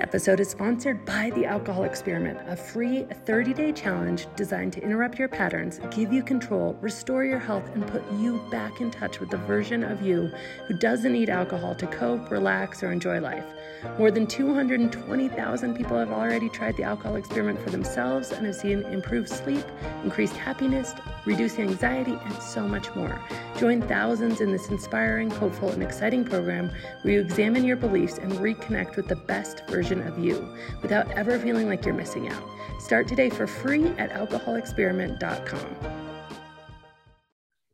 Episode is sponsored by The Alcohol Experiment, a free 30 day challenge designed to interrupt your patterns, give you control, restore your health, and put you back in touch with the version of you who doesn't need alcohol to cope, relax, or enjoy life. More than 220,000 people have already tried the alcohol experiment for themselves and have seen improved sleep, increased happiness, reduced anxiety, and so much more. Join thousands in this inspiring, hopeful, and exciting program where you examine your beliefs and reconnect with the best version of you without ever feeling like you're missing out. Start today for free at alcoholexperiment.com.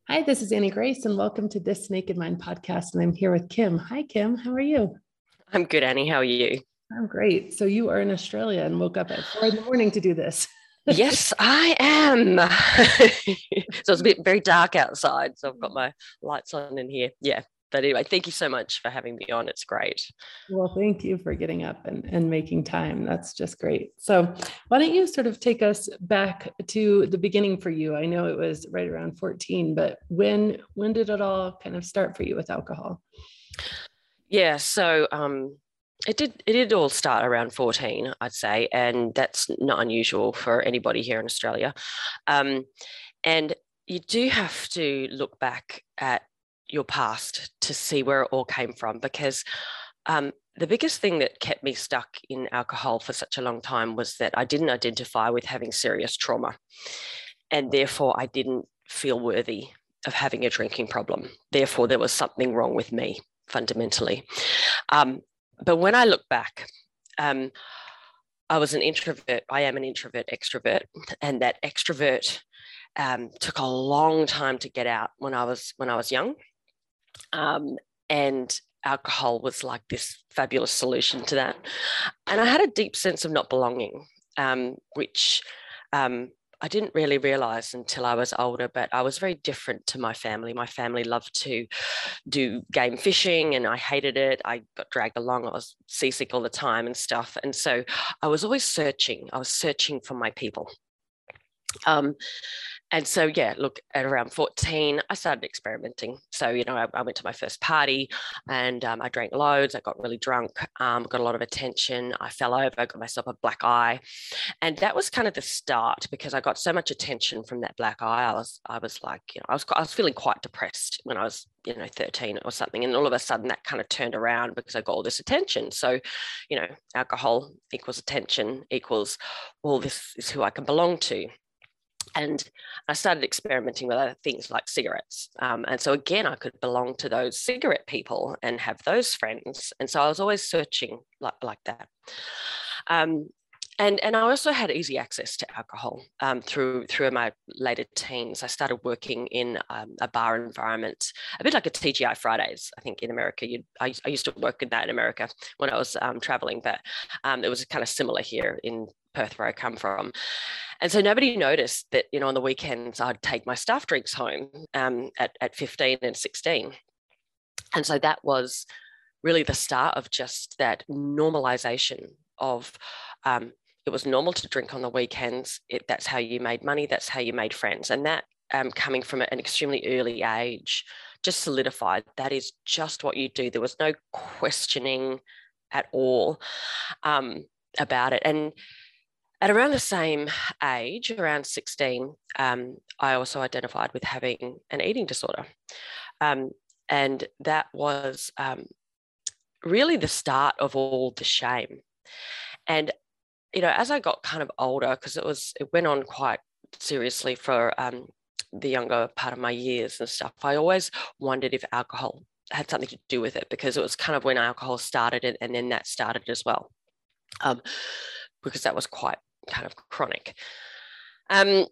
Hi, this is Annie Grace, and welcome to this Naked Mind podcast. And I'm here with Kim. Hi, Kim. How are you? I'm good, Annie. How are you? I'm great. So you are in Australia and woke up at four in the morning to do this. yes, I am. so it's a bit very dark outside. So I've got my lights on in here. Yeah. But anyway, thank you so much for having me on. It's great. Well, thank you for getting up and, and making time. That's just great. So, why don't you sort of take us back to the beginning for you? I know it was right around 14, but when when did it all kind of start for you with alcohol? Yeah, so um, it did it did all start around 14, I'd say, and that's not unusual for anybody here in Australia. Um, and you do have to look back at your past to see where it all came from because um, the biggest thing that kept me stuck in alcohol for such a long time was that I didn't identify with having serious trauma. And therefore, I didn't feel worthy of having a drinking problem. Therefore, there was something wrong with me fundamentally. Um, but when I look back, um, I was an introvert. I am an introvert extrovert, and that extrovert um, took a long time to get out when I was when I was young. Um, and alcohol was like this fabulous solution to that. And I had a deep sense of not belonging, um, which um, I didn't really realize until I was older, but I was very different to my family. My family loved to do game fishing and I hated it. I got dragged along. I was seasick all the time and stuff. And so I was always searching. I was searching for my people. Um, and so yeah look at around 14 i started experimenting. So you know i, I went to my first party and um, i drank loads i got really drunk um, got a lot of attention i fell over got myself a black eye. And that was kind of the start because i got so much attention from that black eye i was i was like you know i was, I was feeling quite depressed when i was you know 13 or something. And all of a sudden that kind of turned around because i got all this attention. So you know alcohol equals attention equals well this is who i can belong to and I started experimenting with other things like cigarettes. Um, and so again, I could belong to those cigarette people and have those friends. And so I was always searching like, like that. Um, and, and I also had easy access to alcohol um, through through my later teens. I started working in um, a bar environment, a bit like a TGI Fridays. I think in America, I, I, used to work in that in America when I was um, traveling, but um, it was kind of similar here in Perth, where I come from. And so nobody noticed that, you know, on the weekends I'd take my staff drinks home um, at, at 15 and 16. And so that was really the start of just that normalization of um, it was normal to drink on the weekends. It, that's how you made money. That's how you made friends. And that um, coming from an extremely early age just solidified that is just what you do. There was no questioning at all um, about it. And at around the same age, around 16, um, I also identified with having an eating disorder. Um, and that was um, really the start of all the shame. And, you know, as I got kind of older, because it was, it went on quite seriously for um, the younger part of my years and stuff, I always wondered if alcohol had something to do with it because it was kind of when alcohol started and, and then that started as well. Um, because that was quite kind of chronic. Um,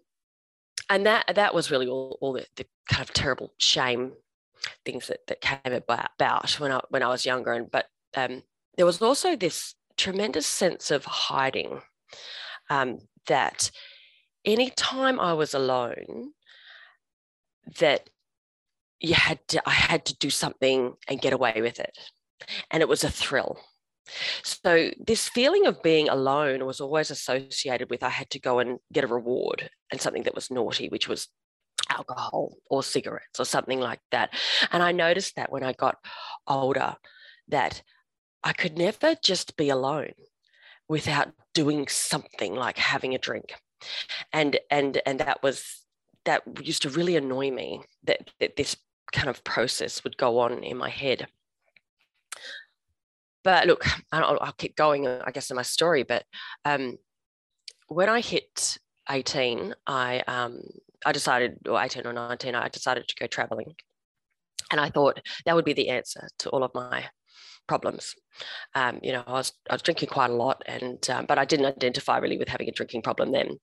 and that that was really all, all the, the kind of terrible shame things that, that came about, when I when I was younger. And but um, there was also this tremendous sense of hiding um, that anytime I was alone, that you had to I had to do something and get away with it, and it was a thrill. So, this feeling of being alone was always associated with I had to go and get a reward and something that was naughty, which was alcohol or cigarettes or something like that. And I noticed that when I got older, that I could never just be alone without doing something like having a drink. And and and that was that used to really annoy me that, that this kind of process would go on in my head. But look, I'll, I'll keep going, I guess, in my story. But um, when I hit 18, I um, I decided, or 18 or 19, I decided to go traveling. And I thought that would be the answer to all of my problems. Um, you know, I was, I was drinking quite a lot, and um, but I didn't identify really with having a drinking problem then.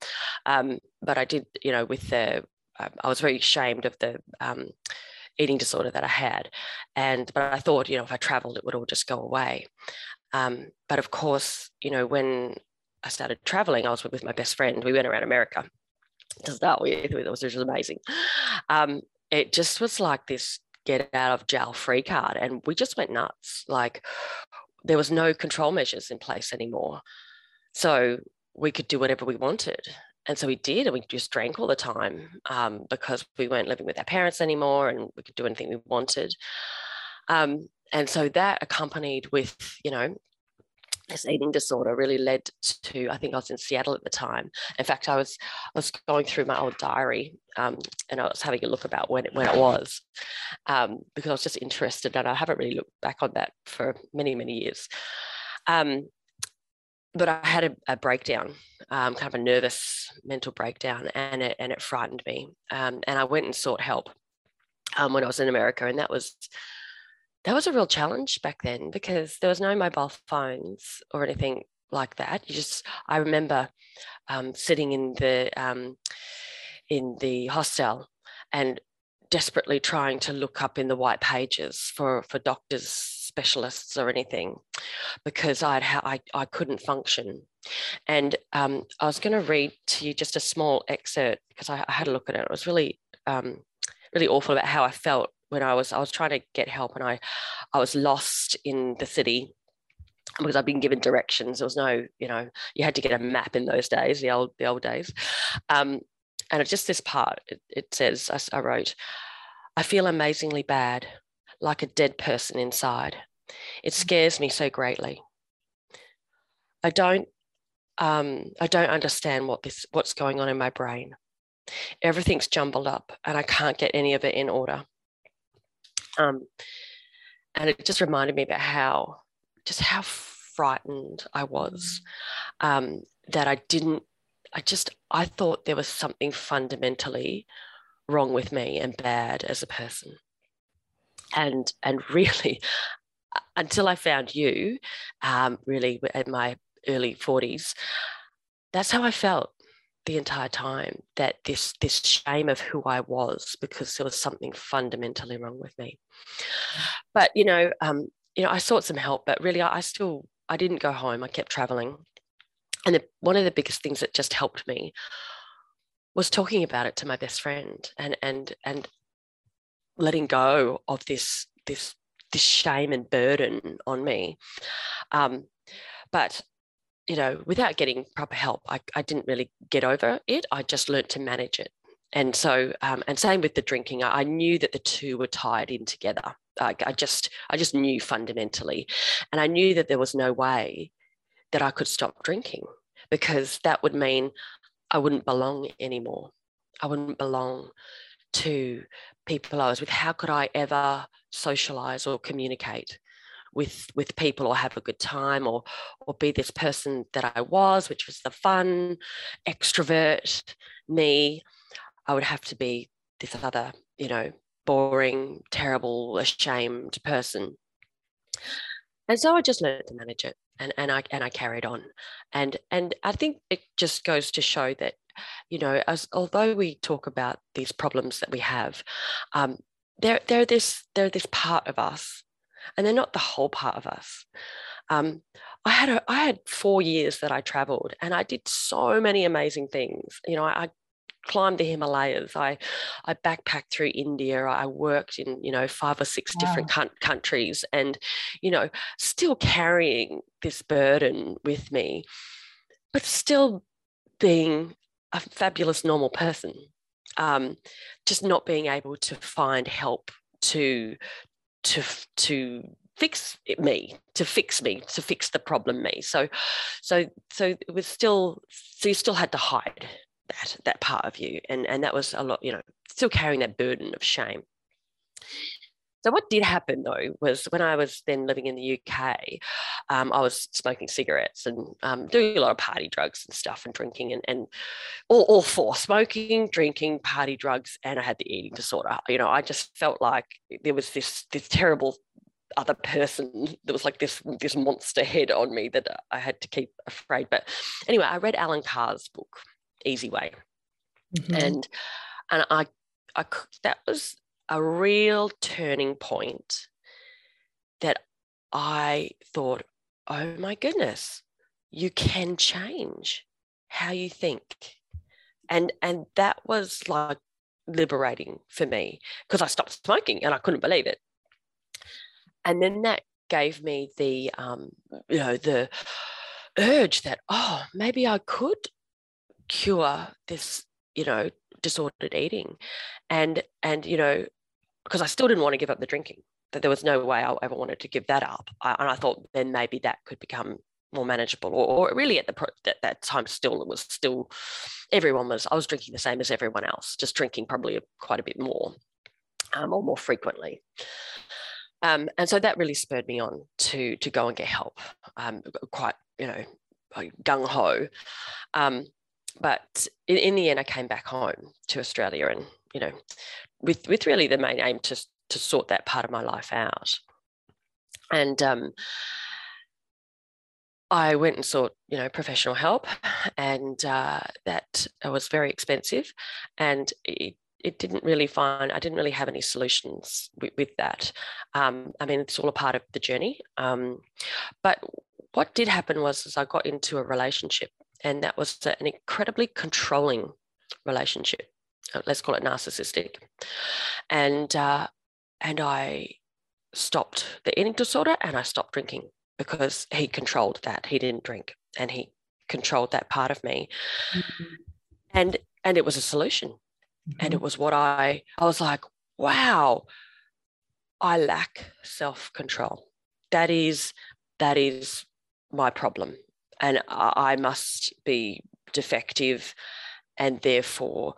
Um, but I did, you know, with the, uh, I was very ashamed of the um, eating disorder that I had, and but I thought, you know, if I travelled, it would all just go away. Um, but of course, you know, when I started traveling, I was with my best friend. We went around America to start with, which was just amazing. Um, it just was like this get out of jail free card. And we just went nuts. Like there was no control measures in place anymore. So we could do whatever we wanted. And so we did, and we just drank all the time um, because we weren't living with our parents anymore and we could do anything we wanted. Um, and so that accompanied with, you know, this eating disorder really led to I think I was in Seattle at the time. In fact, I was I was going through my old diary um, and I was having a look about when it, when it was um, because I was just interested and I haven't really looked back on that for many many years. Um, but I had a, a breakdown, um, kind of a nervous mental breakdown, and it and it frightened me. Um, and I went and sought help um, when I was in America, and that was that was a real challenge back then because there was no mobile phones or anything like that. You just, I remember um, sitting in the um, in the hostel and desperately trying to look up in the white pages for for doctors, specialists, or anything because I'd ha- I I couldn't function. And um, I was going to read to you just a small excerpt because I, I, had a look at it. It was really um, really awful about how I felt when I was I was trying to get help and I I was lost in the city because I've been given directions. There was no, you know, you had to get a map in those days, the old the old days. Um, and just this part, it, it says I, I wrote, I feel amazingly bad, like a dead person inside. It scares me so greatly. I don't um, I don't understand what this what's going on in my brain. Everything's jumbled up and I can't get any of it in order. Um, and it just reminded me about how, just how frightened I was um, that I didn't, I just, I thought there was something fundamentally wrong with me and bad as a person. And, and really, until I found you, um, really at my early 40s, that's how I felt the entire time that this this shame of who I was because there was something fundamentally wrong with me. But you know, um, you know, I sought some help, but really, I, I still I didn't go home. I kept traveling, and the, one of the biggest things that just helped me was talking about it to my best friend and and and letting go of this this this shame and burden on me. Um, but you know, without getting proper help, I, I didn't really get over it. I just learned to manage it. And so, um, and same with the drinking, I, I, knew that the two were tied in together. I, I just, I just knew fundamentally, and I knew that there was no way that I could stop drinking because that would mean I wouldn't belong anymore. I wouldn't belong to people I was with. How could I ever socialize or communicate? with with people or have a good time or or be this person that I was, which was the fun extrovert me. I would have to be this other, you know, boring, terrible, ashamed person. And so I just learned to manage it and, and I and I carried on. And and I think it just goes to show that, you know, as although we talk about these problems that we have, um, they're they're this they're this part of us and they're not the whole part of us. Um, I had a, I had four years that I traveled, and I did so many amazing things. You know, I, I climbed the Himalayas. I, I backpacked through India. I worked in, you know, five or six wow. different countries and, you know, still carrying this burden with me, but still being a fabulous normal person. Um, just not being able to find help to to to fix me to fix me to fix the problem me so so so it was still so you still had to hide that that part of you and and that was a lot you know still carrying that burden of shame so what did happen though was when I was then living in the UK, um, I was smoking cigarettes and um, doing a lot of party drugs and stuff and drinking and, and all, all four smoking, drinking, party drugs, and I had the eating disorder. You know, I just felt like there was this this terrible other person there was like this this monster head on me that I had to keep afraid. But anyway, I read Allen Carr's book, Easy Way, mm-hmm. and and I I that was a real turning point that I thought, oh my goodness, you can change how you think. And and that was like liberating for me because I stopped smoking and I couldn't believe it and then that gave me the um, you know the urge that oh maybe I could cure this you know disordered eating and and you know because I still didn't want to give up the drinking that there was no way I ever wanted to give that up I, and I thought then maybe that could become more manageable or, or really at the at that time still it was still everyone was I was drinking the same as everyone else just drinking probably quite a bit more um, or more frequently um, and so that really spurred me on to to go and get help. Um, quite you know gung ho, um, but in, in the end, I came back home to Australia, and you know, with with really the main aim to to sort that part of my life out. And um, I went and sought, you know, professional help, and uh, that was very expensive, and it it didn't really find I didn't really have any solutions with, with that. Um, I mean, it's all a part of the journey. Um, but what did happen was as I got into a relationship, and that was an incredibly controlling relationship. Let's call it narcissistic, and uh, and I stopped the eating disorder and I stopped drinking because he controlled that. He didn't drink, and he controlled that part of me, mm-hmm. and and it was a solution Mm-hmm. And it was what I, I was like, wow, I lack self control. That is, that is my problem. And I must be defective. And therefore,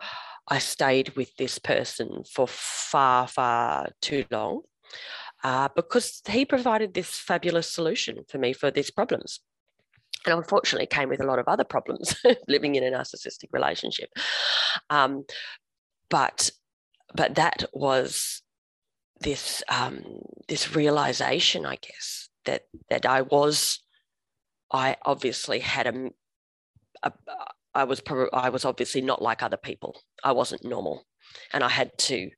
I stayed with this person for far, far too long uh, because he provided this fabulous solution for me for these problems. And unfortunately came with a lot of other problems living in a narcissistic relationship. Um, but but that was this um, this realization, I guess, that that I was, I obviously had a, a I was probably I was obviously not like other people. I wasn't normal, and I had to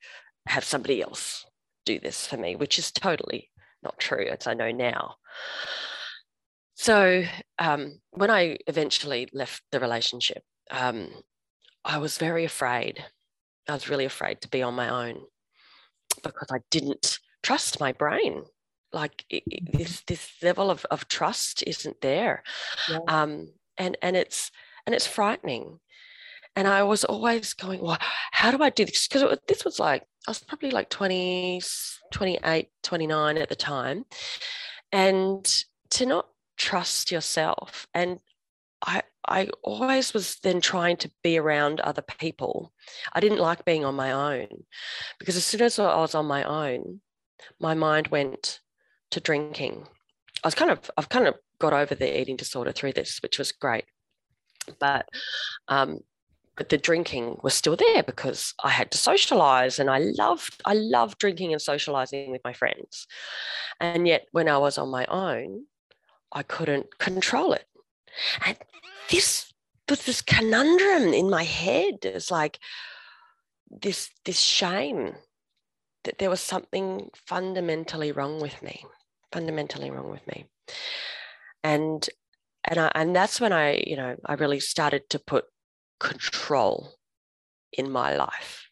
have somebody else do this for me, which is totally not true, as I know now. So um, when I eventually left the relationship, um, I was very afraid I was really afraid to be on my own because I didn't trust my brain. Like mm-hmm. this, this level of, of trust isn't there, yeah. um, and and it's and it's frightening. And I was always going, well, how do I do this? Because this was like I was probably like 20, 28, 29 at the time, and to not trust yourself and I I always was then trying to be around other people. I didn't like being on my own because as soon as I was on my own, my mind went to drinking. I was kind of I've kind of got over the eating disorder through this, which was great. But um, but the drinking was still there because I had to socialize and I loved I loved drinking and socializing with my friends. And yet when I was on my own, I couldn't control it. And this was this conundrum in my head. It's like this this shame that there was something fundamentally wrong with me, fundamentally wrong with me. And and I, and that's when I, you know, I really started to put control in my life?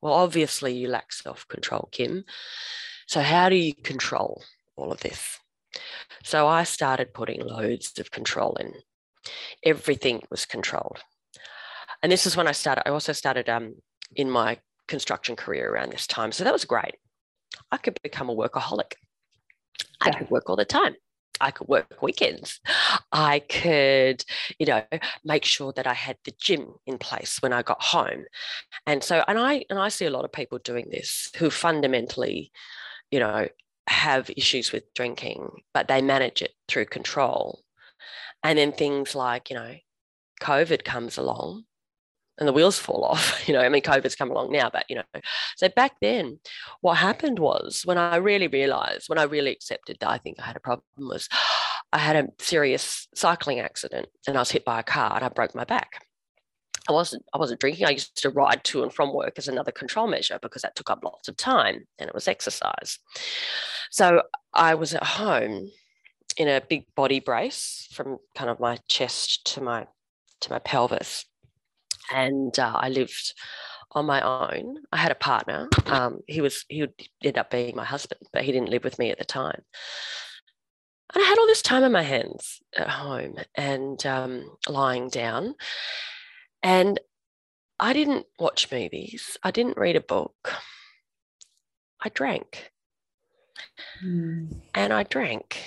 Well, obviously, you lack self control, Kim. So, how do you control all of this? So, I started putting loads of control in. Everything was controlled. And this is when I started. I also started um, in my construction career around this time. So, that was great. I could become a workaholic. I could work all the time. I could work weekends. I could, you know, make sure that I had the gym in place when I got home. And so, and I and I see a lot of people doing this who fundamentally, you know, have issues with drinking, but they manage it through control. And then things like, you know, COVID comes along and the wheels fall off. You know, I mean, COVID's come along now, but you know, so back then, what happened was when I really realized, when I really accepted that I think I had a problem, was I had a serious cycling accident and I was hit by a car and I broke my back. I wasn't I wasn't drinking. I used to ride to and from work as another control measure because that took up lots of time and it was exercise. So I was at home in a big body brace from kind of my chest to my to my pelvis and uh, I lived on my own. I had a partner. Um, he was he would end up being my husband, but he didn't live with me at the time. And I had all this time on my hands at home and um, lying down. And I didn't watch movies. I didn't read a book. I drank. Mm. And I drank.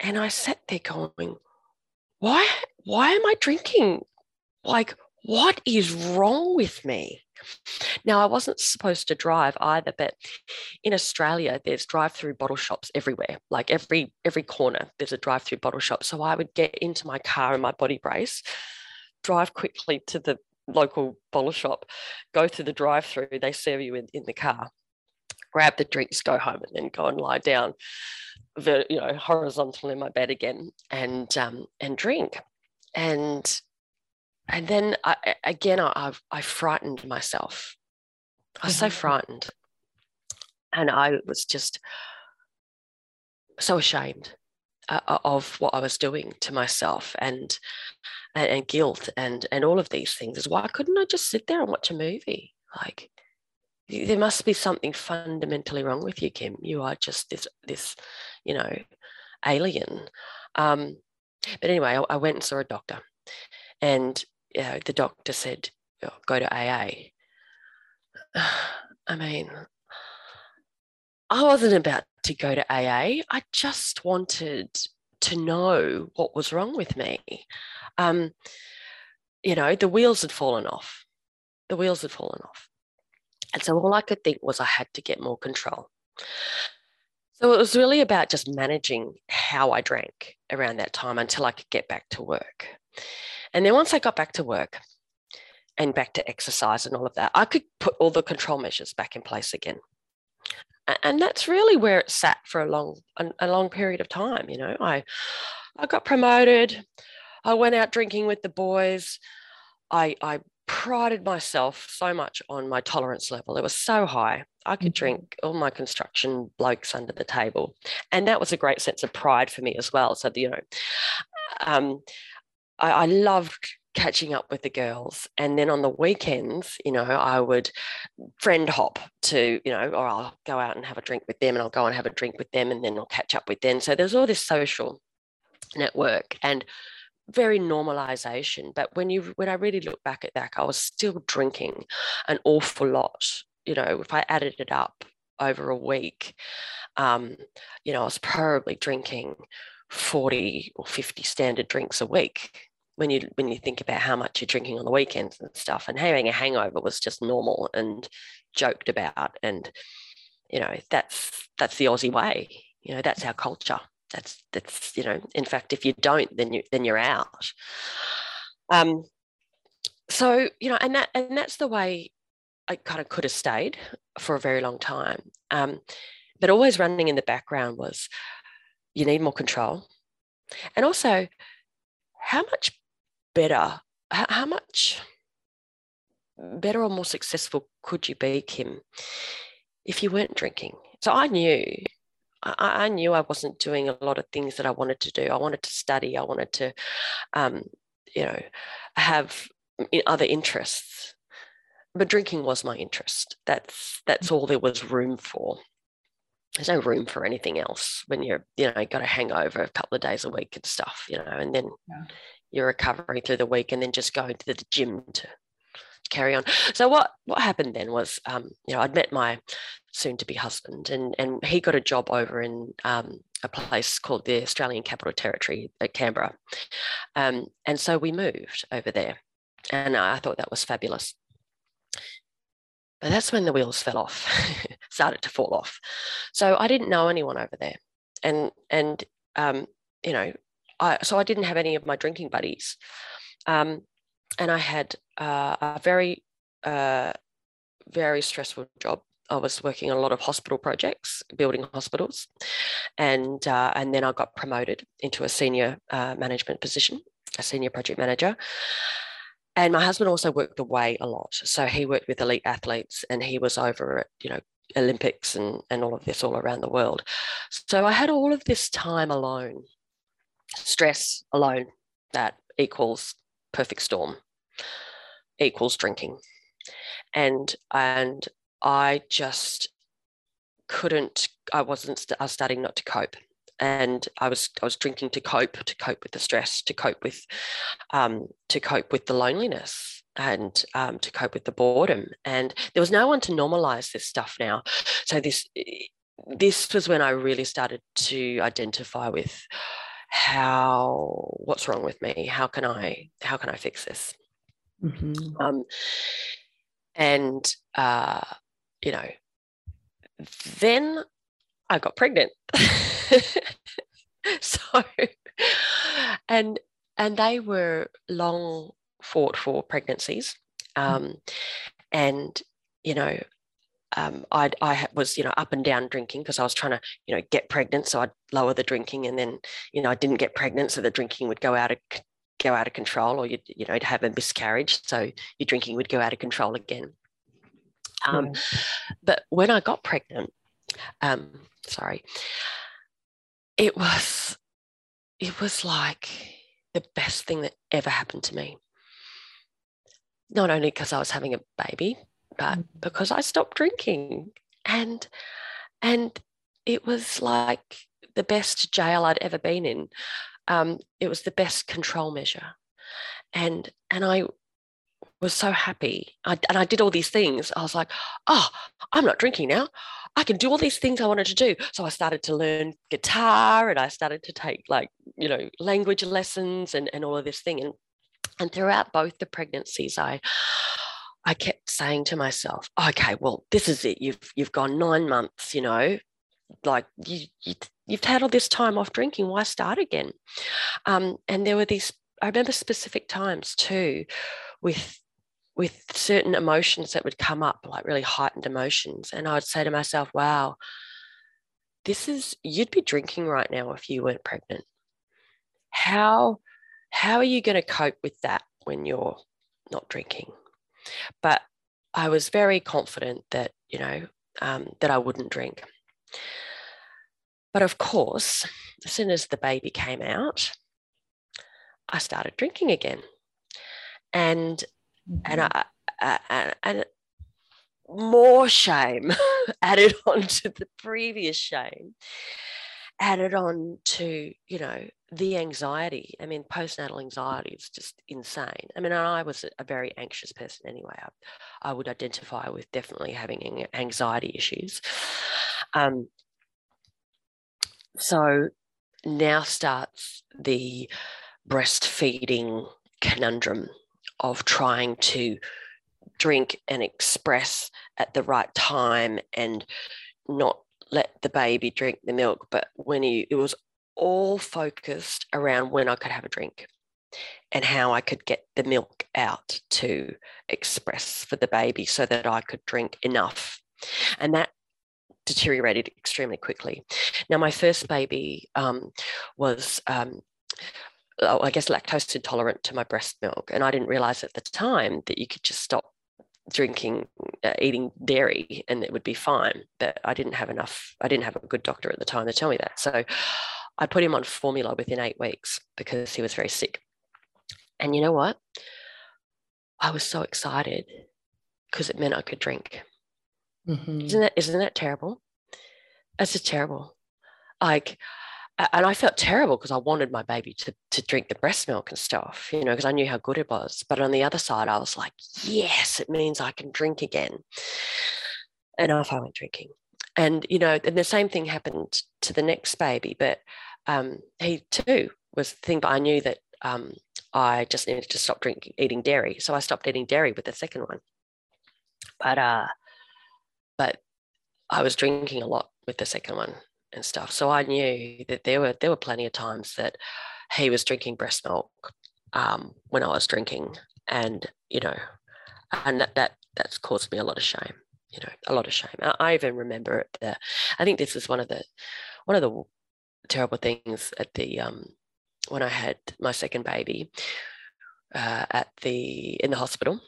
And I sat there going, why, why am I drinking? Like, what is wrong with me? Now, I wasn't supposed to drive either, but in Australia, there's drive-through bottle shops everywhere. Like every every corner, there's a drive-through bottle shop. So I would get into my car in my body brace, drive quickly to the local bottle shop, go through the drive-through. They serve you in, in the car, grab the drinks, go home, and then go and lie down, you know, horizontal in my bed again, and um, and drink. And and then I, again, I, I frightened myself. I was so mm-hmm. frightened. And I was just so ashamed uh, of what I was doing to myself and, and, and guilt and and all of these things. Is why couldn't I just sit there and watch a movie? Like there must be something fundamentally wrong with you, Kim. You are just this this, you know, alien. Um, but anyway, I, I went and saw a doctor, and you know, the doctor said, oh, go to AA. I mean, I wasn't about to go to AA. I just wanted to know what was wrong with me. Um, you know, the wheels had fallen off. The wheels had fallen off. And so all I could think was I had to get more control. So it was really about just managing how I drank around that time until I could get back to work. And then once I got back to work and back to exercise and all of that, I could put all the control measures back in place again. And that's really where it sat for a long, a long period of time. You know, I, I got promoted. I went out drinking with the boys. I, I prided myself so much on my tolerance level. It was so high. I could mm-hmm. drink all my construction blokes under the table. And that was a great sense of pride for me as well. So, you know, um, I, I loved catching up with the girls. And then on the weekends, you know, I would friend hop to, you know, or I'll go out and have a drink with them and I'll go and have a drink with them and then I'll catch up with them. So there's all this social network and very normalization. But when you when I really look back at that, I was still drinking an awful lot. You know, if I added it up over a week, um, you know, I was probably drinking 40 or 50 standard drinks a week when you when you think about how much you're drinking on the weekends and stuff. And having a hangover was just normal and joked about and you know that's that's the aussie way. You know that's our culture. That's that's you know in fact if you don't then you then you're out. Um so you know and that and that's the way i kind of could have stayed for a very long time. Um but always running in the background was you need more control. And also, how much better, how much better or more successful could you be, Kim, if you weren't drinking? So I knew, I, I knew I wasn't doing a lot of things that I wanted to do. I wanted to study. I wanted to, um, you know, have other interests. but drinking was my interest. That's that's all there was room for. There's no room for anything else when you're, you know, got a hangover a couple of days a week and stuff, you know, and then yeah. you're recovering through the week and then just going to the gym to carry on. So what what happened then was, um, you know, I'd met my soon-to-be husband, and and he got a job over in um, a place called the Australian Capital Territory at Canberra, um, and so we moved over there, and I thought that was fabulous. But that's when the wheels fell off, started to fall off. So I didn't know anyone over there, and and um, you know, I so I didn't have any of my drinking buddies. Um, and I had uh, a very, uh, very stressful job. I was working on a lot of hospital projects, building hospitals, and uh, and then I got promoted into a senior uh, management position, a senior project manager. And my husband also worked away a lot, so he worked with elite athletes, and he was over at you know Olympics and and all of this all around the world. So I had all of this time alone, stress alone, that equals perfect storm equals drinking and and i just couldn't i wasn't i was starting not to cope and i was i was drinking to cope to cope with the stress to cope with um, to cope with the loneliness and um, to cope with the boredom. And there was no one to normalize this stuff now. So this this was when i really started to identify with how what's wrong with me? How can i how can i fix this? Mm-hmm. um, and uh, you know then i got pregnant so and and they were long fought for pregnancies mm. um, and you know um, I, I was, you know, up and down drinking because I was trying to, you know, get pregnant. So I'd lower the drinking, and then, you know, I didn't get pregnant, so the drinking would go out of go out of control, or you, you know, have a miscarriage, so your drinking would go out of control again. Um, yeah. But when I got pregnant, um, sorry, it was, it was like the best thing that ever happened to me. Not only because I was having a baby, but mm. because I stopped drinking. And and it was like the best jail I'd ever been in. Um, it was the best control measure. And and I was so happy. I, and I did all these things. I was like, oh, I'm not drinking now. I can do all these things I wanted to do. So I started to learn guitar and I started to take like, you know, language lessons and, and all of this thing. And and throughout both the pregnancies, I I kept saying to myself, okay, well, this is it. You've you've gone nine months, you know, like you, you you've had all this time off drinking. Why start again? Um, and there were these. I remember specific times too, with with certain emotions that would come up, like really heightened emotions, and I would say to myself, "Wow, this is you'd be drinking right now if you weren't pregnant. How how are you going to cope with that when you're not drinking?" But I was very confident that, you know, um, that I wouldn't drink. But of course, as soon as the baby came out, I started drinking again. And and mm-hmm. I and, and more shame added on to the previous shame added on to you know the anxiety. I mean postnatal anxiety is just insane. I mean i was a very anxious person anyway. I, I would identify with definitely having anxiety issues. Um, so now starts the breastfeeding conundrum of trying to drink and express at the right time and not let the baby drink the milk, but when he, it was all focused around when I could have a drink and how I could get the milk out to express for the baby so that I could drink enough. And that deteriorated extremely quickly. Now, my first baby um, was, um, oh, I guess, lactose intolerant to my breast milk. And I didn't realize at the time that you could just stop drinking, uh, eating dairy, and it would be fine. But I didn't have enough. I didn't have a good doctor at the time to tell me that. So I put him on formula within eight weeks because he was very sick. And you know what? I was so excited because it meant I could drink. Mm-hmm. Isn't that isn't that terrible? That's just terrible. Like, and I felt terrible because I wanted my baby to to drink the breast milk and stuff, you know, because I knew how good it was. But on the other side, I was like, yes, it means I can drink again. And off I went drinking. And you know, and the same thing happened to the next baby, but um, he too was the thing. But I knew that um, I just needed to stop drinking, eating dairy, so I stopped eating dairy with the second one. But uh, but I was drinking a lot with the second one and stuff. So I knew that there were there were plenty of times that he was drinking breast milk um, when I was drinking, and you know, and that, that that's caused me a lot of shame. You know, a lot of shame. I, I even remember it. I think this was one of the one of the terrible things at the um, when I had my second baby uh, at the in the hospital.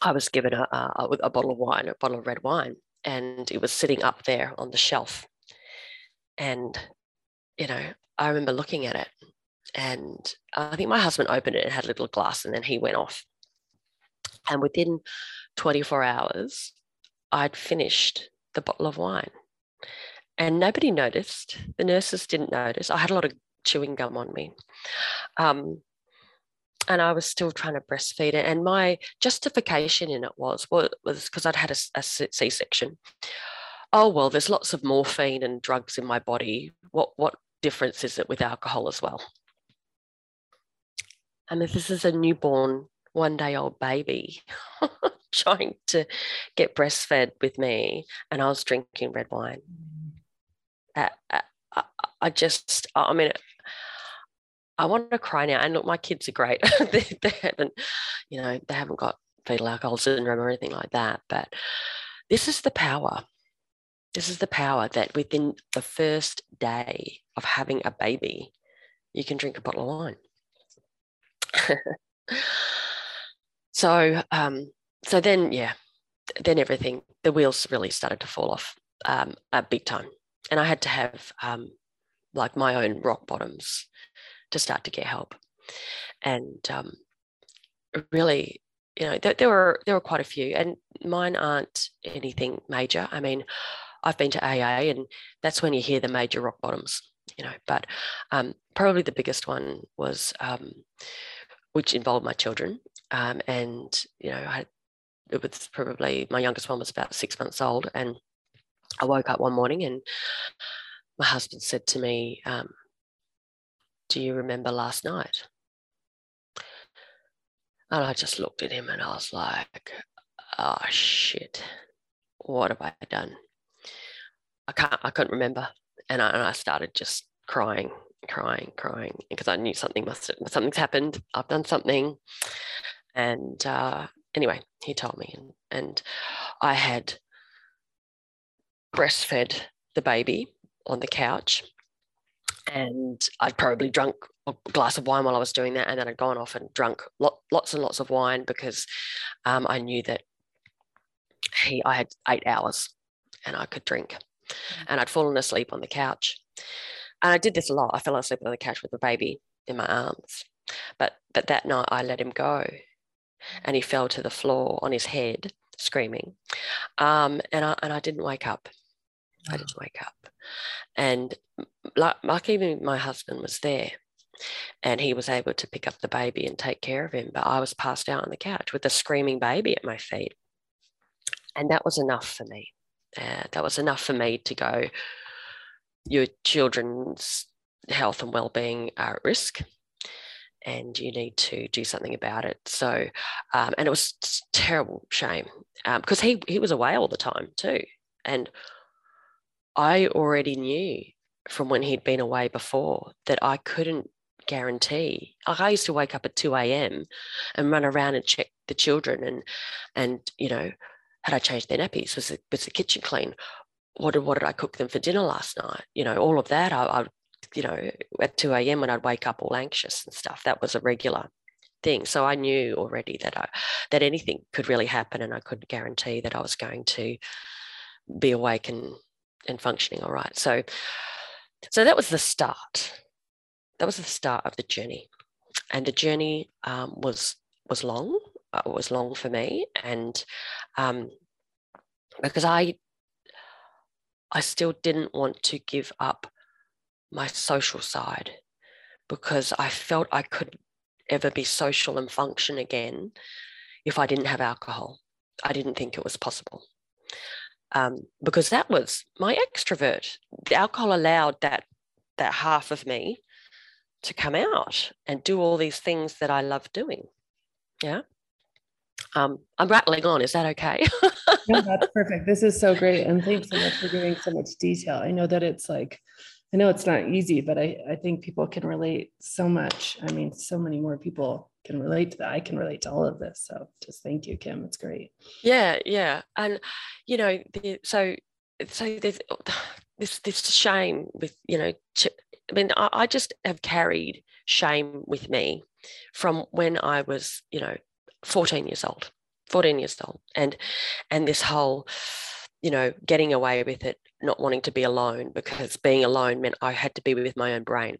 I was given a, a, a bottle of wine, a bottle of red wine, and it was sitting up there on the shelf. And, you know, I remember looking at it and I think my husband opened it and had a little glass and then he went off. And within 24 hours, I'd finished the bottle of wine. And nobody noticed. The nurses didn't notice. I had a lot of chewing gum on me. Um, and I was still trying to breastfeed it. And my justification in it was well, was because I'd had a, a C section. Oh well, there's lots of morphine and drugs in my body. What what difference is it with alcohol as well? And if this is a newborn, one day old baby trying to get breastfed with me, and I was drinking red wine. Uh, I, I just, I mean, I want to cry now. And look, my kids are great. they, they, haven't, you know, they haven't got fetal alcohol syndrome or anything like that. But this is the power. This is the power that within the first day of having a baby, you can drink a bottle of wine. so, um, so then, yeah, then everything, the wheels really started to fall off um, a big time. And I had to have um, like my own rock bottoms to start to get help. And um, really, you know, there, there, were there were quite a few, and mine aren't anything major. I mean, I've been to AA, and that's when you hear the major rock bottoms, you know. But um, probably the biggest one was, um, which involved my children, um, and you know, I it was probably my youngest one was about six months old, and I woke up one morning and my husband said to me, um, do you remember last night? And I just looked at him and I was like, oh shit, what have I done? I can't, I couldn't remember. And I, and I started just crying, crying, crying because I knew something must have, something's happened. I've done something. And uh, anyway, he told me, and, and I had breastfed the baby on the couch and I'd probably drunk a glass of wine while I was doing that, and then I'd gone off and drunk lot, lots and lots of wine because um, I knew that he I had eight hours and I could drink. And I'd fallen asleep on the couch, and I did this a lot. I fell asleep on the couch with the baby in my arms, but but that night I let him go, and he fell to the floor on his head screaming, um, and I and I didn't wake up. I didn't wake up. And like, like even my husband was there and he was able to pick up the baby and take care of him. But I was passed out on the couch with a screaming baby at my feet. And that was enough for me. Uh, that was enough for me to go, your children's health and well-being are at risk and you need to do something about it. So, um, and it was terrible shame because um, he he was away all the time too, and I already knew from when he'd been away before that I couldn't guarantee. like I used to wake up at 2 a.m. and run around and check the children and and you know, had I changed their nappies? Was the, was the kitchen clean? What did what did I cook them for dinner last night? You know, all of that. I, I you know, at 2 a.m. when I'd wake up all anxious and stuff, that was a regular thing. So I knew already that I that anything could really happen and I couldn't guarantee that I was going to be awake and and functioning all right. So, so that was the start. That was the start of the journey, and the journey um, was was long. Uh, was long for me, and um, because I I still didn't want to give up my social side because I felt I could ever be social and function again if I didn't have alcohol. I didn't think it was possible. Um, because that was my extrovert. The alcohol allowed that that half of me to come out and do all these things that I love doing. Yeah. Um, I'm rattling on. Is that okay? no, that's perfect. This is so great. And thanks so much for giving so much detail. I know that it's like, I know it's not easy, but I, I think people can relate so much. I mean, so many more people can relate to that. I can relate to all of this. So just thank you, Kim. It's great. Yeah, yeah. And you know, the, so so there's this this shame with, you know, I mean, I, I just have carried shame with me from when I was, you know, 14 years old 14 years old. And and this whole you know getting away with it not wanting to be alone because being alone meant i had to be with my own brain.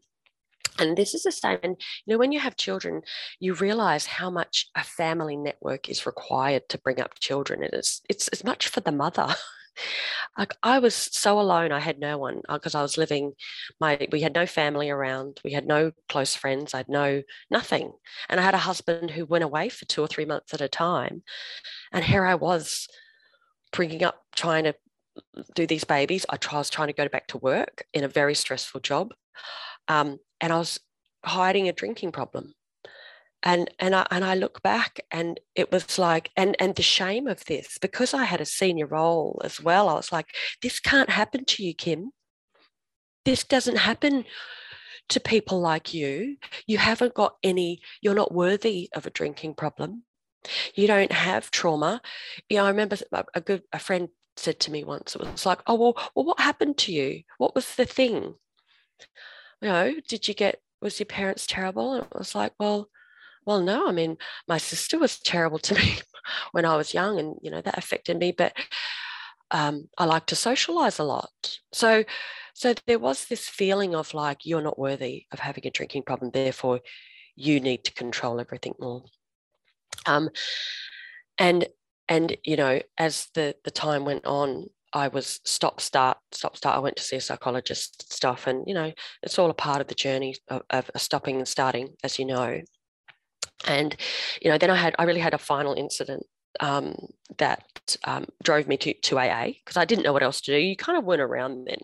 And this is the same and you know when you have children you realize how much a family network is required to bring up children. It is it's as much for the mother like I was so alone. I had no one because uh, I was living my we had no family around. We had no close friends. I had no nothing. And I had a husband who went away for two or three months at a time. And here I was bringing up trying to do these babies. I was trying to go back to work in a very stressful job. Um, and I was hiding a drinking problem and and I and I look back and it was like and and the shame of this because I had a senior role as well I was like this can't happen to you Kim. This doesn't happen to people like you. You haven't got any you're not worthy of a drinking problem. You don't have trauma. You know I remember a good a friend said to me once it was like oh well, well what happened to you? What was the thing? You know did you get was your parents terrible? And it was like well well, no, I mean, my sister was terrible to me when I was young, and you know that affected me. But um, I like to socialize a lot, so so there was this feeling of like you're not worthy of having a drinking problem, therefore you need to control everything more. Um, and and you know, as the the time went on, I was stop start stop start. I went to see a psychologist stuff, and you know, it's all a part of the journey of, of stopping and starting, as you know and you know then i had i really had a final incident um, that um, drove me to, to aa because i didn't know what else to do. You kind of weren't around then.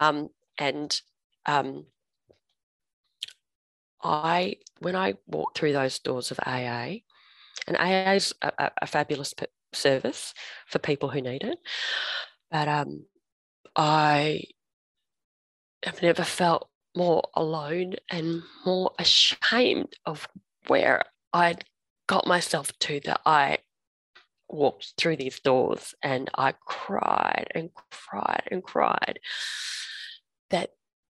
Um, and um, i when i walked through those doors of aa and aa is a, a fabulous service for people who need it but um, i have never felt more alone and more ashamed of where I got myself to that I walked through these doors and I cried and cried and cried that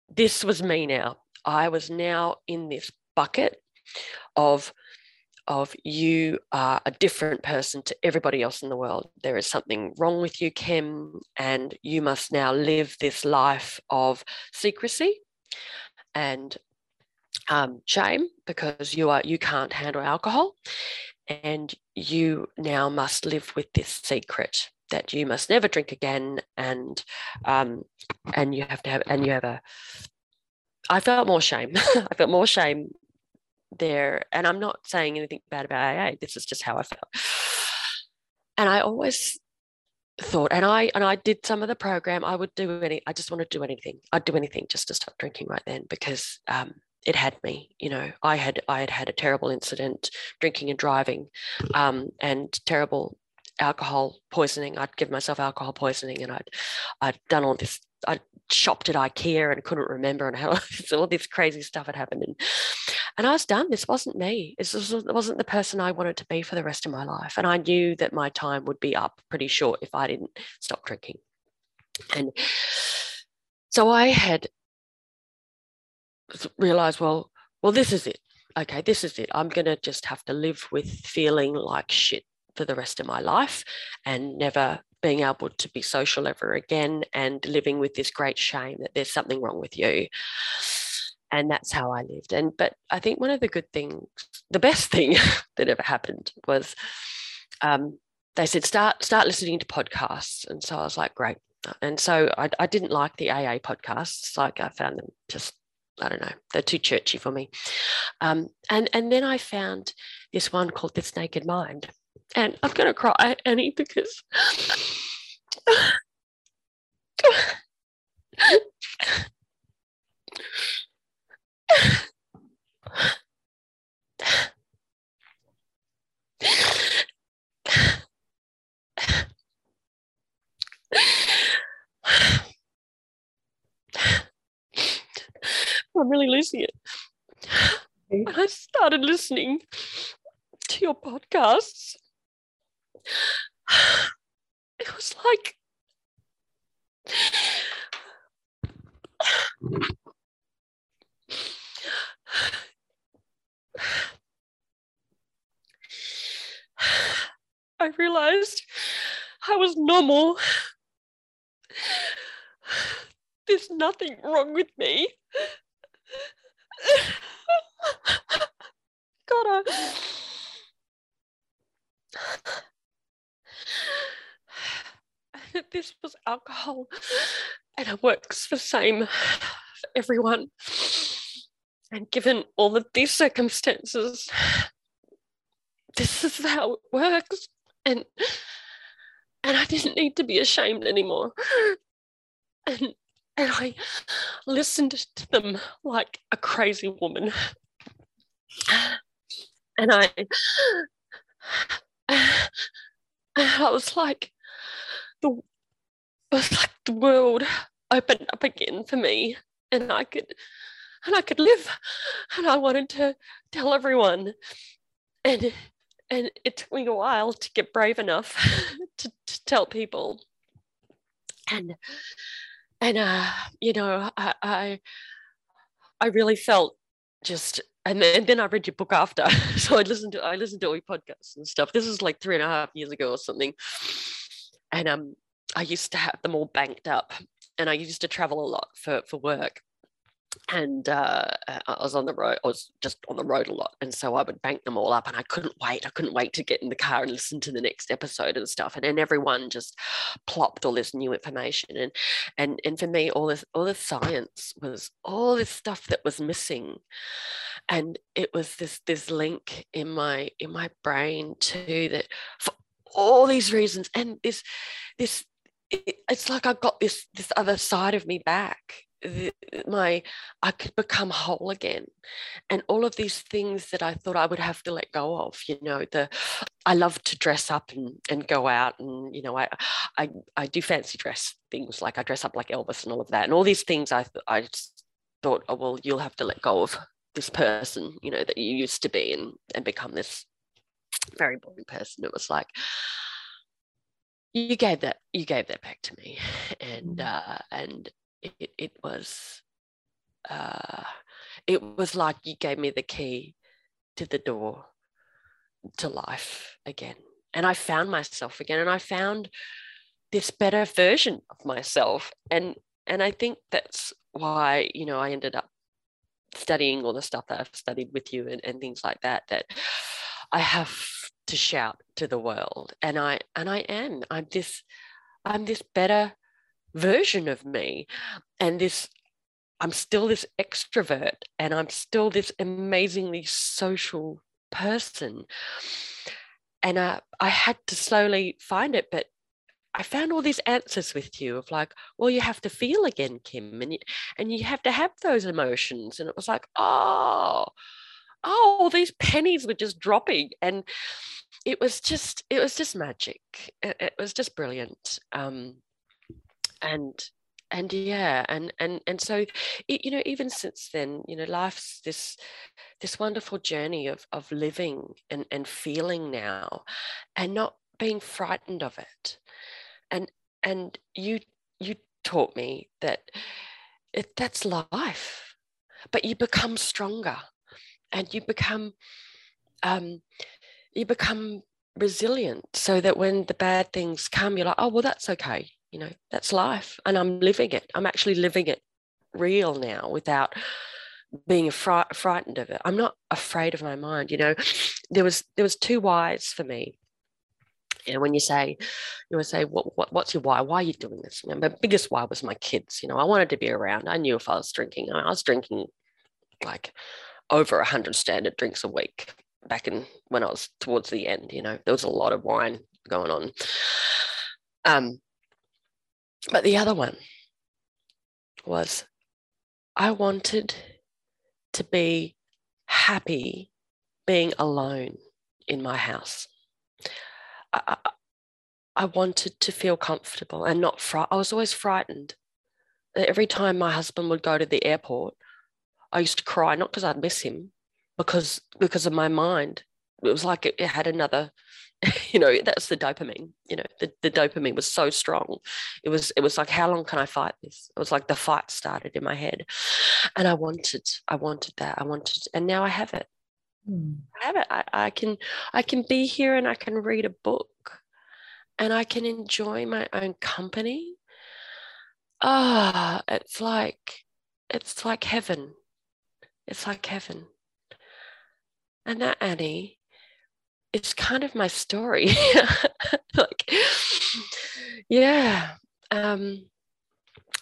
this was me now. I was now in this bucket of of you are a different person to everybody else in the world. There is something wrong with you, Kim, and you must now live this life of secrecy and um, shame because you are you can't handle alcohol and you now must live with this secret that you must never drink again and um, and you have to have and you have a I felt more shame. I felt more shame there. And I'm not saying anything bad about AA. This is just how I felt. And I always thought, and I and I did some of the program. I would do any. I just want to do anything. I'd do anything just to stop drinking right then because um, it had me you know i had i had had a terrible incident drinking and driving um, and terrible alcohol poisoning. I'd given myself alcohol poisoning and i'd i'd done all this I'd shopped at ikea and couldn't remember and how all this crazy stuff had happened. And and i was done. This wasn't me. This was, wasn't the person i wanted to be for the rest of my life. And i knew that my time would be up pretty short if i didn't stop drinking. And so i had realize, well, well, this is it. Okay, this is it. I'm going to just have to live with feeling like shit for the rest of my life and never being able to be social ever again and living with this great shame that there's something wrong with you. and that's how I lived. And but I think one of the good things, the best thing that ever happened was um, they said start start listening to podcasts, and so I was like, great. And so I, I didn't like the AA podcasts. Like I found them just I don't know, they're too churchy for me. Um, and and then I found this one called This Naked Mind, and I'm gonna cry, Annie, because. I'm really losing it. When I started listening to your podcasts, it was like I realized I was normal. There's nothing wrong with me. God, I... this was alcohol and it works the same for everyone. And given all of these circumstances, this is how it works. And and I didn't need to be ashamed anymore. And and I listened to them like a crazy woman. And I I was like the was like the world opened up again for me and I could and I could live and I wanted to tell everyone and and it took me a while to get brave enough to, to tell people and and uh you know I, I I really felt just and then, and then I read your book after. So I listened to I listened to all your podcasts and stuff. This is like three and a half years ago or something. And um I used to have them all banked up and I used to travel a lot for, for work and uh, I was on the road. I was just on the road a lot, and so I would bank them all up, and I couldn't wait. I couldn't wait to get in the car and listen to the next episode and stuff. And then everyone just plopped all this new information, and and and for me, all this all the science was all this stuff that was missing, and it was this this link in my in my brain too that for all these reasons, and this this it's like I got this this other side of me back my I could become whole again. And all of these things that I thought I would have to let go of you know the I love to dress up and, and go out and you know I, I I do fancy dress things like I dress up like Elvis and all of that. And all these things I I thought oh well you'll have to let go of this person you know that you used to be and and become this very boring person. It was like you gave that you gave that back to me. And mm. uh and it, it was uh, it was like you gave me the key to the door to life again. And i found myself again and i found this better version of myself. And and i think that's why you know i ended up studying all the stuff that i've studied with you and, and things like that that i have to shout to the world. And i and i am. I'm this i'm this better version of me and this i'm still this extrovert and i'm still this amazingly social person and uh, i had to slowly find it but I found all these answers with you of like, well, you have to feel again, Kim, and you, and you have to have those emotions. And it was like, oh, oh, these pennies were just dropping, and it was just, it was just magic. It, it was just brilliant. Um, and and yeah and and and so you know even since then you know life's this this wonderful journey of of living and and feeling now and not being frightened of it. And and you you taught me that it, that's life but you become stronger and you become um you become resilient so that when the bad things come you're like oh well that's okay you know that's life and i'm living it i'm actually living it real now without being fr- frightened of it. I'm not afraid of my mind. You know, there was there was two whys for me. You know, when you say, you would say, what, what, what's your why? Why are you doing this? You know, my biggest why was my kids. You know, I wanted to be around. I knew if I was drinking, I was drinking like over a hundred standard drinks a week back in when I was towards the end. You know, there was a lot of wine going on. Um, but the other one was I wanted to be happy being alone in my house. I, I, wanted to feel comfortable and not frightened. I was always frightened. Every time my husband would go to the airport, I used to cry, not because I'd miss him, because because of my mind. It was like it, it had another you know that's the dopamine you know the, the dopamine was so strong. It was it was like how long can i fight this? It was like the fight started in my head. And i wanted i wanted that. I wanted and now i have it. Mm. i have it. I, I can i can be here and i can read a book and i can enjoy my own company. Ah oh, it's like it's like heaven. It's like heaven. And that annie it's kind of my story. like, yeah. Um,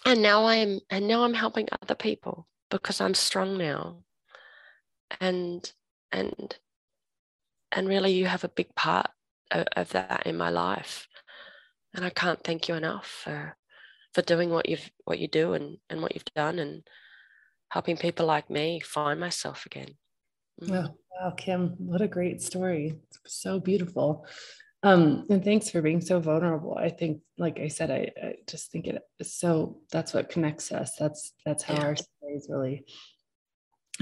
and now I'm and now I'm helping other people because I'm strong now. And and and really you have a big part of, of that in my life. And I can't thank you enough for for doing what you've what you do and, and what you've done and helping people like me find myself again. Mm. Oh, wow, Kim, what a great story. It's so beautiful. Um, and thanks for being so vulnerable. I think, like I said, I, I just think it is so that's what connects us. That's that's how yeah. our stories really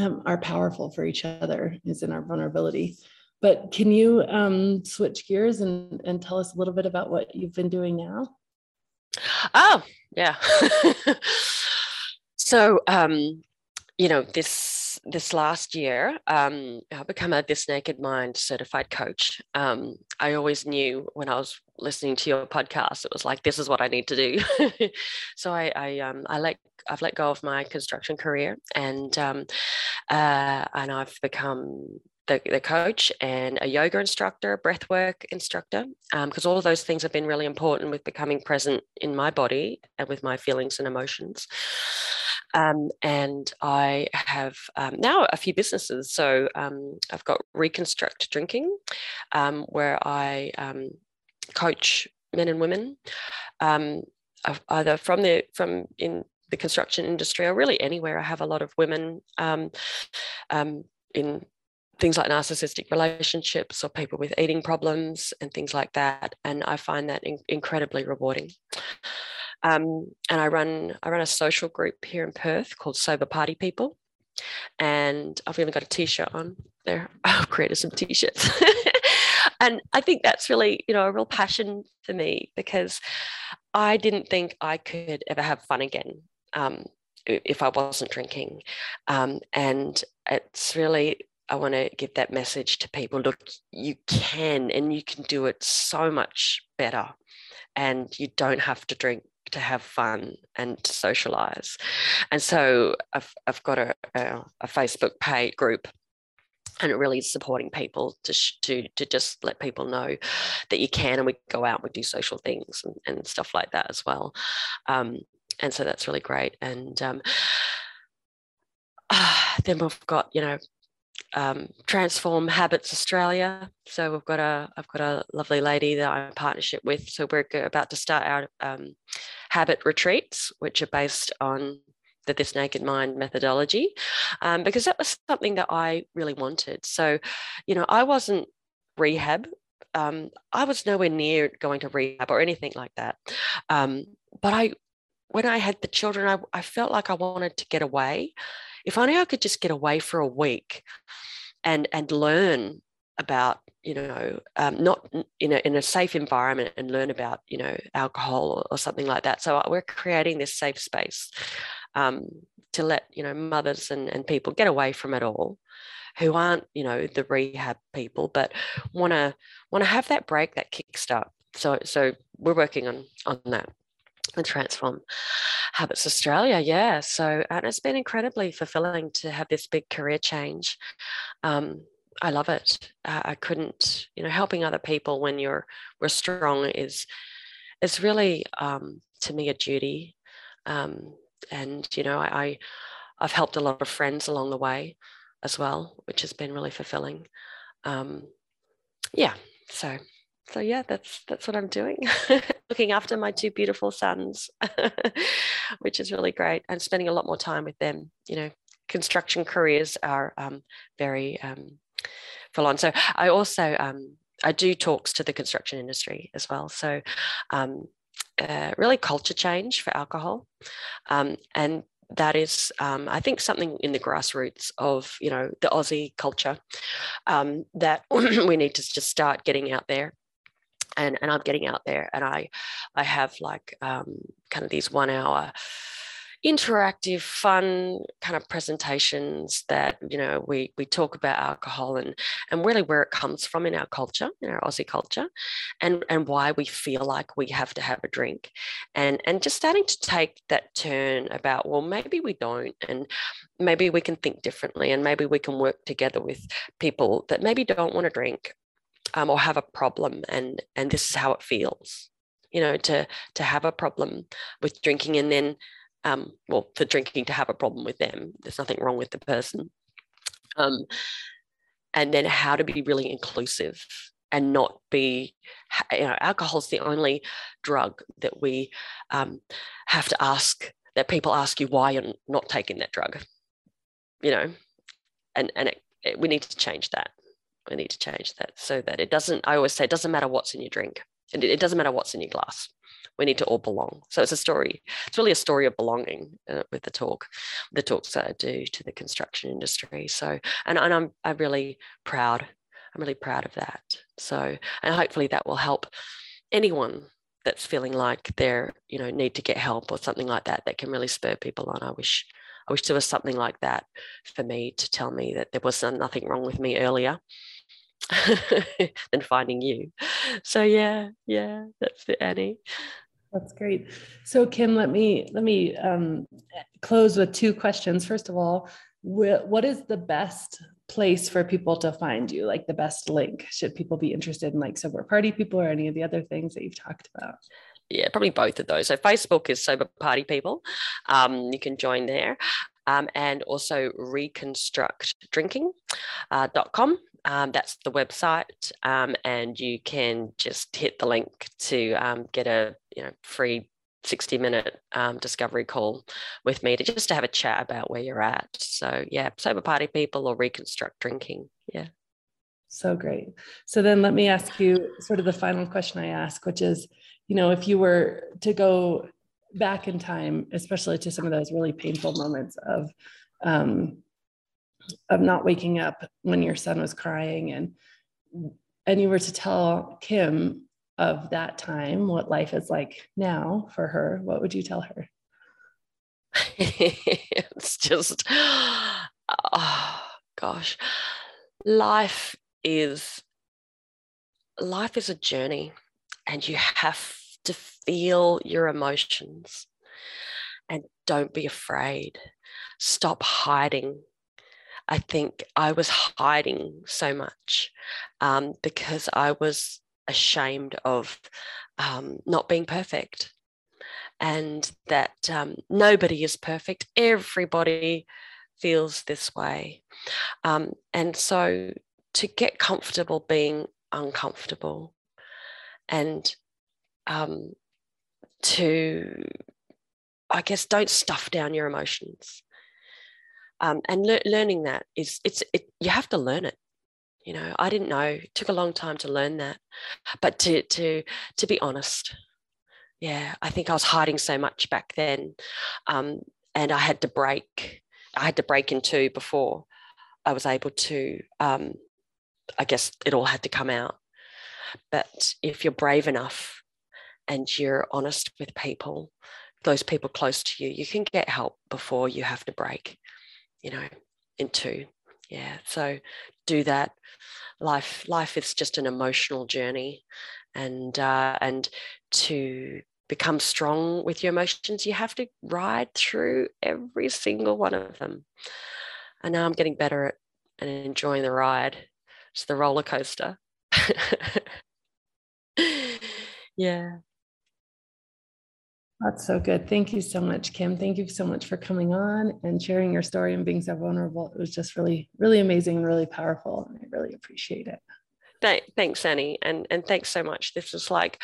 um, are powerful for each other is in our vulnerability. But can you um, switch gears and, and tell us a little bit about what you've been doing now? Oh, yeah. so, um, you know, this this last year, um, I become a This Naked Mind certified coach. Um, I always knew when I was listening to your podcast, it was like this is what I need to do. so I, I, um, I let I've let go of my construction career and um, uh, and I've become the, the, coach and a yoga instructor, a breathwork instructor, because um, all of those things have been really important with becoming present in my body and with my feelings and emotions. Um, and I have um, now a few businesses. So um, I've got Reconstruct Drinking, um, where I um, coach men and women, um, either from the from in the construction industry or really anywhere. I have a lot of women in things like narcissistic relationships or people with eating problems and things like that. And I find that in- incredibly rewarding. Um, and I run I run a social group here in Perth called Sober Party People, and I've even got a T-shirt on there. I've created some T-shirts, and I think that's really you know a real passion for me because I didn't think I could ever have fun again um, if I wasn't drinking, um, and it's really I want to give that message to people. Look, you can, and you can do it so much better, and you don't have to drink to have fun and to socialize. And so I've, I've got a, a, a Facebook page group and it really is supporting people to, to, to just let people know that you can and we go out and we do social things and, and stuff like that as well. Um, and so that's really great. And um, uh, then we've got, you know, um, Transform Habits Australia. So we've got a, I've got a lovely lady that I'm in partnership with. So we're about to start our um, habit retreats, which are based on the This Naked Mind methodology, um, because that was something that I really wanted. So, you know, I wasn't rehab. Um, I was nowhere near going to rehab or anything like that. Um, but I, when I had the children, I, I felt like I wanted to get away if only I could just get away for a week and and learn about you know um, not in a, in a safe environment and learn about you know alcohol or, or something like that. So uh, we're creating this safe space um, to let you know mothers and, and people get away from it all who aren't you know the rehab people but want to want to have that break that kickstart so so we're working on on that and transform habits australia yeah. So and it's been incredibly fulfilling to have this big career change um, i love it. Uh, i couldn't you know helping other people when you're we're strong is is really um, to me a duty. Um, and you know I, I i've helped a lot of friends along the way as well which has been really fulfilling. Um, yeah so so yeah that's that's what i'm doing. Looking after my two beautiful sons which is really great. And spending a lot more time with them. You know construction careers are um, very um, full on. So i also um, i do talks to the construction industry as well. So um, uh, really culture change for alcohol. Um, and that is, um, I think, something in the grassroots of you know the Aussie culture um, that we need to just start getting out there. And, and I'm getting out there, and I, I have like um, kind of these one hour interactive, fun kind of presentations that you know we we talk about alcohol and and really where it comes from in our culture, in our Aussie culture, and and why we feel like we have to have a drink, and and just starting to take that turn about well maybe we don't, and maybe we can think differently, and maybe we can work together with people that maybe don't want to drink. Um, or have a problem and and this is how it feels you know to to have a problem with drinking and then um, well, for drinking to have a problem with them. There's nothing wrong with the person. Um, and then how to be really inclusive and not be, you know, alcohol's the only drug that we um, have to ask, that people ask you why you're not taking that drug, you know, and, and it, it, we need to change that. We need to change that so that it doesn't, I always say, it doesn't matter what's in your drink. It, it doesn't matter what's in your glass we need to all belong. So it's a story. It's really a story of belonging uh, with the talk, the talks that I do to the construction industry. So, and, and I'm I'm really proud. I'm really proud of that. So, and hopefully that will help anyone that's feeling like they're you know need to get help or something like that that can really spur people on. I wish I wish there was something like that for me to tell me that there was nothing wrong with me earlier than finding you. So yeah, yeah, that's the Annie. That's great. So Kim, let me let me um, close with two questions. First of all, wh- what is the best place for people to find you? Like the best link? Should people be interested in like sober party people or any of the other things that you've talked about? Yeah, probably both of those. So Facebook is sober party people. Um, you can join there. Um, and also reconstructdrinking.com. Uh. Um, that's the website, um, and you can just hit the link to um, get a you know free 60 minute um, discovery call with me to just to have a chat about where you're at. So yeah, sober party people or reconstruct drinking. Yeah. So great. So then let me ask you sort of the final question I ask, which is, you know, if you were to go back in time, especially to some of those really painful moments of um, of not waking up when your son was crying and and you were to tell Kim of that time what life is like now for her, what would you tell her? it's just oh gosh. Life is life is a journey and you have to feel your emotions and don't be afraid. Stop hiding I think I was hiding so much um, because I was ashamed of um, not being perfect and that um, nobody is perfect. Everybody feels this way. Um, and so to get comfortable being uncomfortable and um, to, I guess, don't stuff down your emotions um, and le- learning that is it's it, you have to learn it. You know i didn't know. It took a long time to learn that. But to to to be honest yeah i think i was hiding so much back then. Um, and i had to break i had to break in two before i was able to um, i guess it all had to come out. But if you're brave enough and you're honest with people those people close to you you can get help before you have to break you know, into. Yeah. So do that. Life, life is just an emotional journey, and uh, and to become strong with your emotions, you have to ride through every single one of them. And now I'm getting better at and enjoying the ride. It's the roller coaster. yeah. That's so good. Thank you so much, Kim. Thank you so much for coming on and sharing your story and being so vulnerable. It was just really, really amazing and really powerful. And I really appreciate it. thanks, Annie. And, and thanks so much. This is like,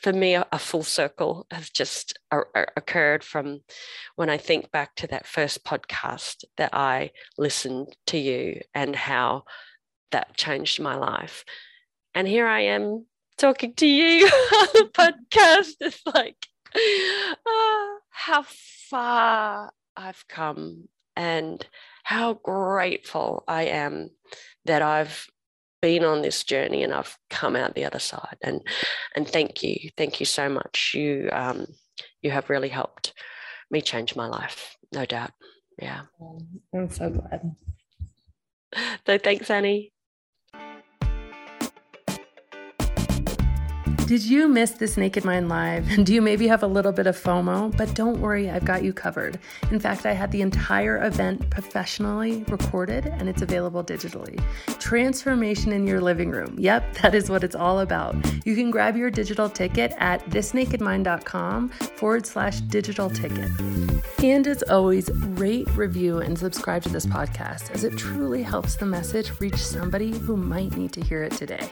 for me, a, a, full circle has just a, a occurred from when I think back to that first podcast that I listened to you and how that changed my life. And here I am talking to you on the podcast. It's like, uh, how far I've come and how grateful I am that I've been on this journey and I've come out the other side. And and thank you, thank you so much. You um, you have really helped me change my life, no doubt. Yeah, I'm so glad. So thanks, Annie. Did you miss this Naked Mind Live? And do you maybe have a little bit of FOMO? But don't worry, I've got you covered. In fact, I had the entire event professionally recorded and it's available digitally. Transformation in your living room. Yep, that is what it's all about. You can grab your digital ticket at thisnakedmind.com forward slash digital ticket. And as always, rate, review, and subscribe to this podcast as it truly helps the message reach somebody who might need to hear it today.